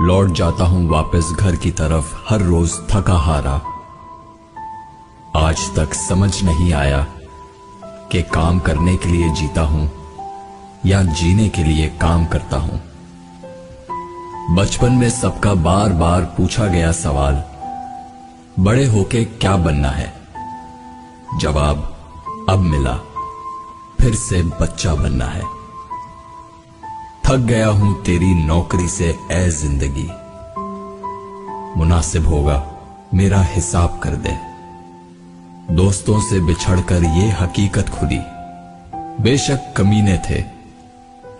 लौट जाता हूँ वापस घर की तरफ़, हर रोज थका हारा। आज तक समझ नहीं आया कि काम करने के लिए जीता हूँ या जीने के लिए काम करता हूँ। बचपन में सबका बार बार पूछा गया सवाल, बड़े होके क्या बनना है? जवाब, अब मिला, फिर से बच्चा बनना है। थक गया हूँ तेरी नौकरी से ए ज़िंदगी। मुनासिब होगा, मेरा हिसाब कर दे। दोस्तों से बिछड़कर ये हकीकत खुली। बेशक कमीने थे,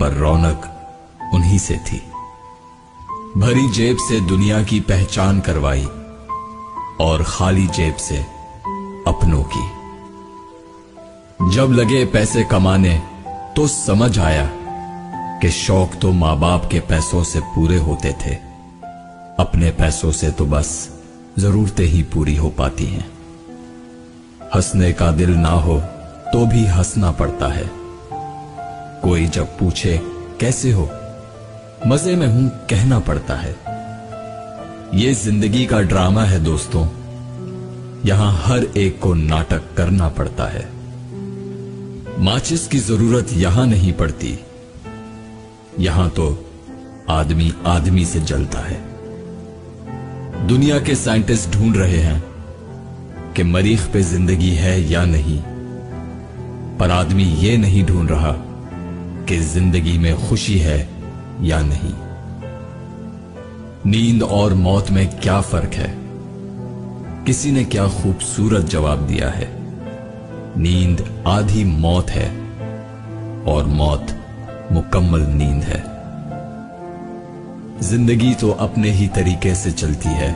पर रौनक उन्हीं से थी। भरी जेब से दुनिया की पहचान करवाई, और खाली जेब से अपनों की। जब लगे पैसे कमाने तो समझ आया कि शौक तो माँ बाप के पैसों से पूरे होते थे। अपने पैसों से तो बस जरूरतें ही पूरी हो पाती हैं। हंसने का दिल ना हो तो भी हंसना पड़ता है। कोई जब पूछे, कैसे हो? मज़े में हूँ, कहना पड़ता है। ये ज़िंदगी का ड्रामा है दोस्तों। यहाँ हर एक को नाटक करना पड़ता है। माचिस की ज़रूरत यहाँ नहीं पड़ती। यहाँ तो आदमी आदमी से जलता है। दुनिया के साइंटिस्ट ढूंढ रहे हैं कि मरीख पे ज़िंदगी है या नहीं, पर आदमी यह नहीं ढूंढ रहा कि ज़िंदगी में खुशी है या नहीं। नींद और मौत में क्या फ़र्क है? किसी ने क्या खूबसूरत जवाब दिया है? नींद आधी मौत है और मौत मुकम्मल नींद है। ज़िंदगी तो अपने ही तरीके से चलती है।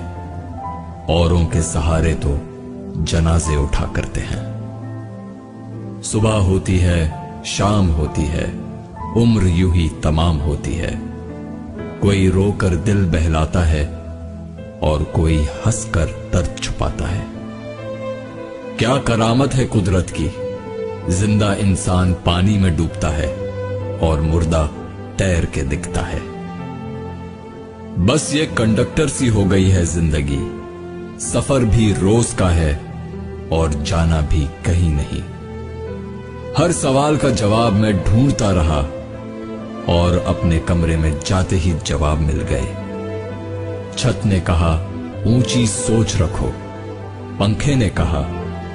औरों के सहारे तो जनाजे उठा करते हैं। सुबह होती है, शाम होती है, उम्र यूँ ही तमाम होती है। कोई रोकर दिल बहलाता है और कोई हंसकर दर्द छुपाता है। क्या करामत है कुदरत की? ज़िंदा इंसान पानी में डूबता है। और मुर्दा तैर के दिखता है। बस ये कंडक्टर सी हो गई है ज़िंदगी। सफ़र भी रोज का है और जाना भी कहीं नहीं। हर सवाल का जवाब मैं ढूंढता रहा और अपने कमरे में जाते ही जवाब मिल गए। छत ने कहा, ऊँची सोच रखो। पंखे ने कहा,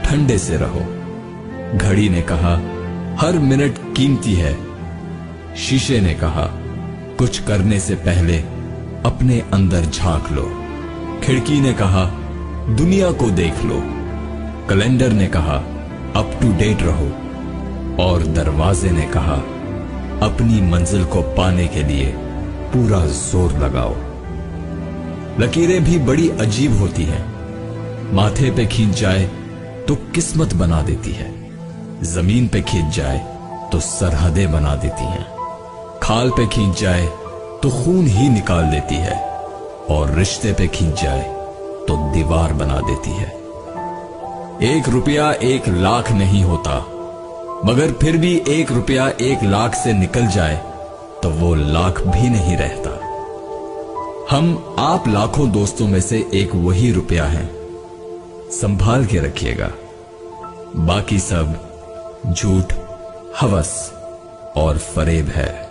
ठंडे से रहो। घड़ी ने कहा, हर मिनट कीमती है। शीशे ने कहा, कुछ करने से पहले अपने अंदर झाँक लो। खिड़की ने कहा, दुनिया को देख लो। कैलेंडर ने कहा अप टू डेट रहो। और दरवाजे ने कहा, अपनी मंजिल को पाने के लिए पूरा ज़ोर लगाओ। लकीरें भी बड़ी अजीब होती हैं। माथे पे खींच जाए तो किस्मत बना देती है। ज़मीन पे खींच जाए तो सरहदें बना देती हैं। खाल पे खींच जाए तो खून ही निकाल देती है। और रिश्ते पे खींच जाए तो दीवार बना देती है। एक रुपया एक लाख नहीं होता, मगर फिर भी एक रुपया एक लाख से निकल जाए तो वो लाख भी नहीं रहता। हम आप लाखों दोस्तों में से एक वही रुपया है। संभाल के रखिएगा। बाकी सब झूठ, हवस और फरेब है।